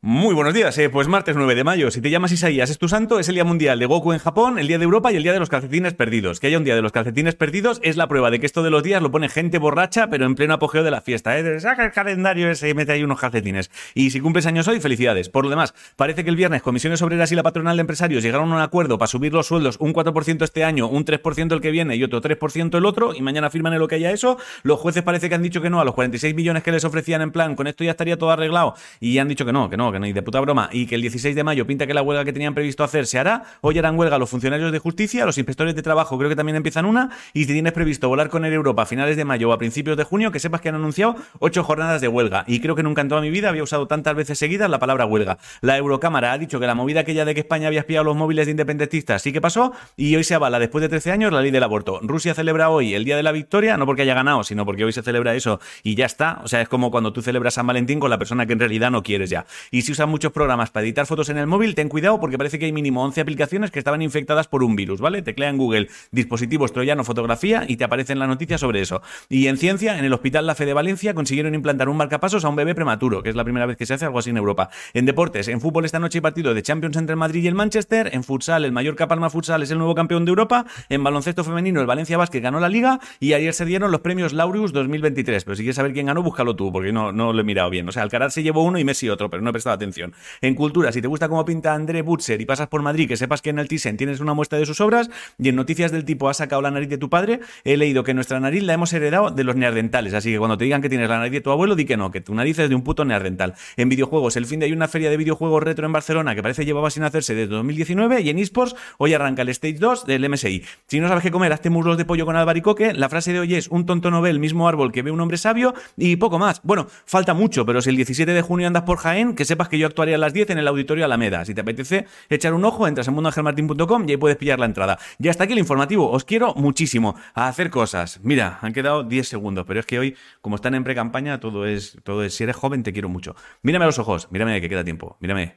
Muy buenos días, eh. pues martes 9 de mayo. Si te llamas Isaías, es tu santo, es el día mundial de Goku en Japón, el día de Europa y el día de los calcetines perdidos. Que haya un día de los calcetines perdidos es la prueba de que esto de los días lo pone gente borracha, pero en pleno apogeo de la fiesta. ¿eh? Saca el calendario ese y mete ahí unos calcetines. Y si cumples años hoy, felicidades. Por lo demás, parece que el viernes Comisiones Obreras y la Patronal de Empresarios llegaron a un acuerdo para subir los sueldos un 4% este año, un 3% el que viene y otro 3% el otro, y mañana firman en lo que haya eso. Los jueces parece que han dicho que no a los 46 millones que les ofrecían en plan, con esto ya estaría todo arreglado, y han dicho que no, que no, que no, y de puta broma y que el 16 de mayo pinta que la huelga que tenían previsto hacer se hará. Hoy harán huelga los funcionarios de justicia, los inspectores de trabajo creo que también empiezan una. Y si tienes previsto volar con Air Europa a finales de mayo o a principios de junio, que sepas que han anunciado ocho jornadas de huelga. Y creo que nunca en toda mi vida había usado tantas veces seguidas la palabra huelga. La Eurocámara ha dicho que la movida aquella de que España había espiado los móviles de independentistas sí que pasó y hoy se avala después de 13 años la ley del aborto. Rusia celebra hoy el Día de la Victoria, no porque haya ganado, sino porque hoy se celebra eso y ya está. O sea, es como cuando tú celebras San Valentín con la persona que en realidad no quieres ya. Si usan muchos programas para editar fotos en el móvil, ten cuidado porque parece que hay mínimo 11 aplicaciones que estaban infectadas por un virus, ¿vale? Teclea en Google dispositivos troyano fotografía y te aparecen la noticia sobre eso. Y en ciencia, en el Hospital La Fe de Valencia consiguieron implantar un marcapasos a un bebé prematuro, que es la primera vez que se hace algo así en Europa. En deportes, en fútbol esta noche hay partido de Champions entre el Madrid y el Manchester, en futsal el Mallorca Palma Futsal es el nuevo campeón de Europa, en baloncesto femenino el Valencia Basket ganó la liga y ayer se dieron los premios Laureus 2023, pero si quieres saber quién ganó, búscalo tú, porque no, no lo he mirado bien. O sea, Alcaraz se llevó uno y Messi otro, pero no he prestado atención. En cultura, si te gusta cómo pinta André Butzer y pasas por Madrid, que sepas que en el Thyssen tienes una muestra de sus obras. Y en noticias del tipo, has sacado la nariz de tu padre, he leído que nuestra nariz la hemos heredado de los neandertales. Así que cuando te digan que tienes la nariz de tu abuelo, di que no, que tu nariz es de un puto neandertal. En videojuegos, el fin de hay una feria de videojuegos retro en Barcelona que parece llevaba sin hacerse desde 2019 y en esports hoy arranca el Stage 2 del MSI. Si no sabes qué comer, hazte muslos de pollo con albaricoque. La frase de hoy es un tonto novel, mismo árbol que ve un hombre sabio y poco más. Bueno, falta mucho, pero si el 17 de junio andas por Jaén, que sepas que yo actuaría a las 10 en el auditorio Alameda. Si te apetece echar un ojo, entras en mundoangelmartin.com y ahí puedes pillar la entrada. Ya está aquí el informativo. Os quiero muchísimo a hacer cosas. Mira, han quedado 10 segundos, pero es que hoy, como están en pre-campaña, todo es, todo es, si eres joven, te quiero mucho. Mírame a los ojos, mírame que queda tiempo, mírame,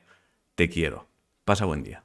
te quiero. Pasa buen día.